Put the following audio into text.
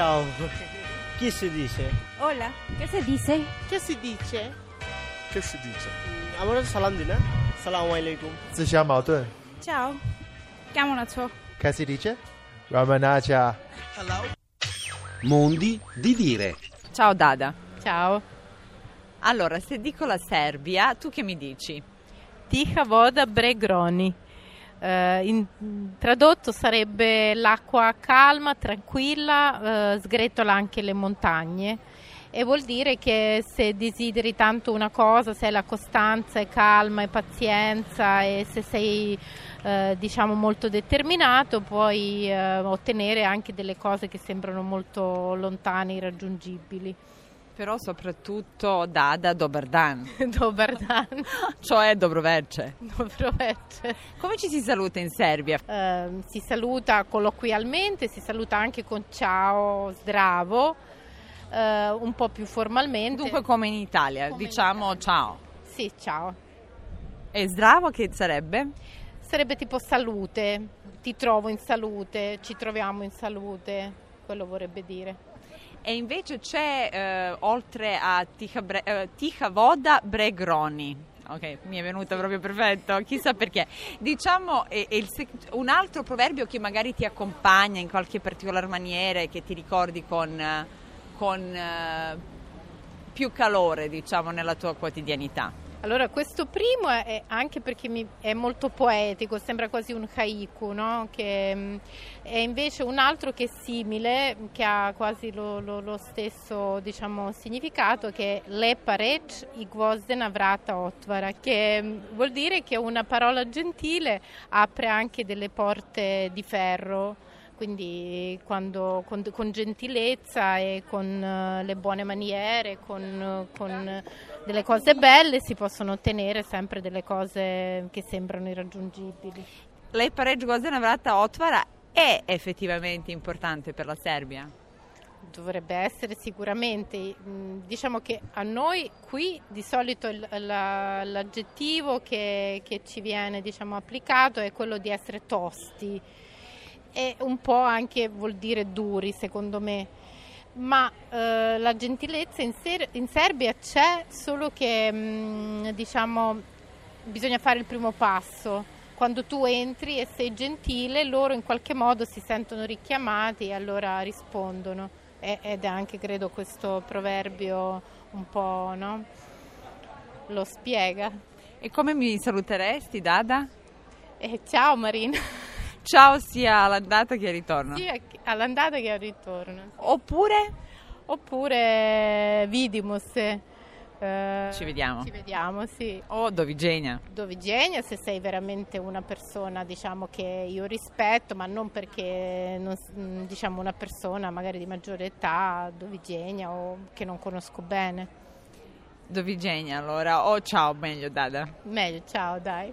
Ciao. Chi si dice? Hola. Che si dice? Che si dice? Che si dice? আমরা সালাম দিই না সালাম আলাইকুম জিশা মাউতন চাও কেমন আছো কে si dice? Ramanacha. Hello. Mondi di dire. Ciao Dada. Ciao. Allora, se dico la Serbia, tu che mi dici? Tiha voda bregroni. Eh, in- tradotto sarebbe l'acqua calma, tranquilla, eh, sgretola anche le montagne e vuol dire che se desideri tanto una cosa, se hai la costanza e calma e pazienza e se sei eh, diciamo molto determinato puoi eh, ottenere anche delle cose che sembrano molto lontane, irraggiungibili. Però soprattutto Dada Doberdan, Dobar dan, cioè Dobroveče. dobro večer. Come ci si saluta in Serbia? Eh, si saluta colloquialmente, si saluta anche con ciao, zdravo, eh, un po' più formalmente. Dunque come in Italia, Come in diciamo ciao. Sì, ciao. E Zdravo che sarebbe? Sarebbe tipo salute, ti trovo in salute, ci troviamo in salute, quello vorrebbe dire. E invece c'è, eh, oltre a Tiha, Bre- eh, Tiha Voda, Bregroni. Ok, mi è venuta proprio perfetto, chissà perché. Diciamo è- è sec- un altro proverbio che magari ti accompagna in qualche particolare maniera e che ti ricordi con, eh, con, eh, più calore, diciamo, nella tua quotidianità. Allora, questo primo è, anche perché mi- è molto poetico, sembra quasi un haiku, no? Che, mm, è invece un altro che è simile, che ha quasi lo, lo- lo stesso diciamo, significato, che è lepa reč i gvozden avrata otvara, che mm, vuol dire che una parola gentile apre anche delle porte di ferro. Quindi quando, con, con gentilezza e con eh, le buone maniere, con, con delle cose belle si possono ottenere sempre delle cose che sembrano irraggiungibili. Lei pareggio Gvozden Avrata Otvara è effettivamente importante per la Serbia? Dovrebbe essere sicuramente, mh, diciamo che a noi qui di solito il- la- l'aggettivo che, che ci viene diciamo, applicato è quello di essere tosti e un po' anche vuol dire duri secondo me. Ma eh, la gentilezza in, Ser- in Serbia c'è, solo che mh, diciamo, bisogna fare il primo passo. Quando tu entri e sei gentile, loro in qualche modo si sentono richiamati e allora rispondono. E- ed è anche, credo, questo proverbio un po', no? Lo spiega. E come mi saluteresti, Dada? E ciao Marina, Ciao sia all'andata che al ritorno. sia all'andata che al ritorno. Oppure Oppure Vidimus. eh, ci vediamo. Ci vediamo, sì. O Dovigenia. Dovigenia se sei veramente una persona diciamo che io rispetto ma non perché non mh, diciamo una persona magari di maggiore età Dovigenia o che non conosco bene Dovigenia allora. O ciao, meglio Dada. meglio ciao dai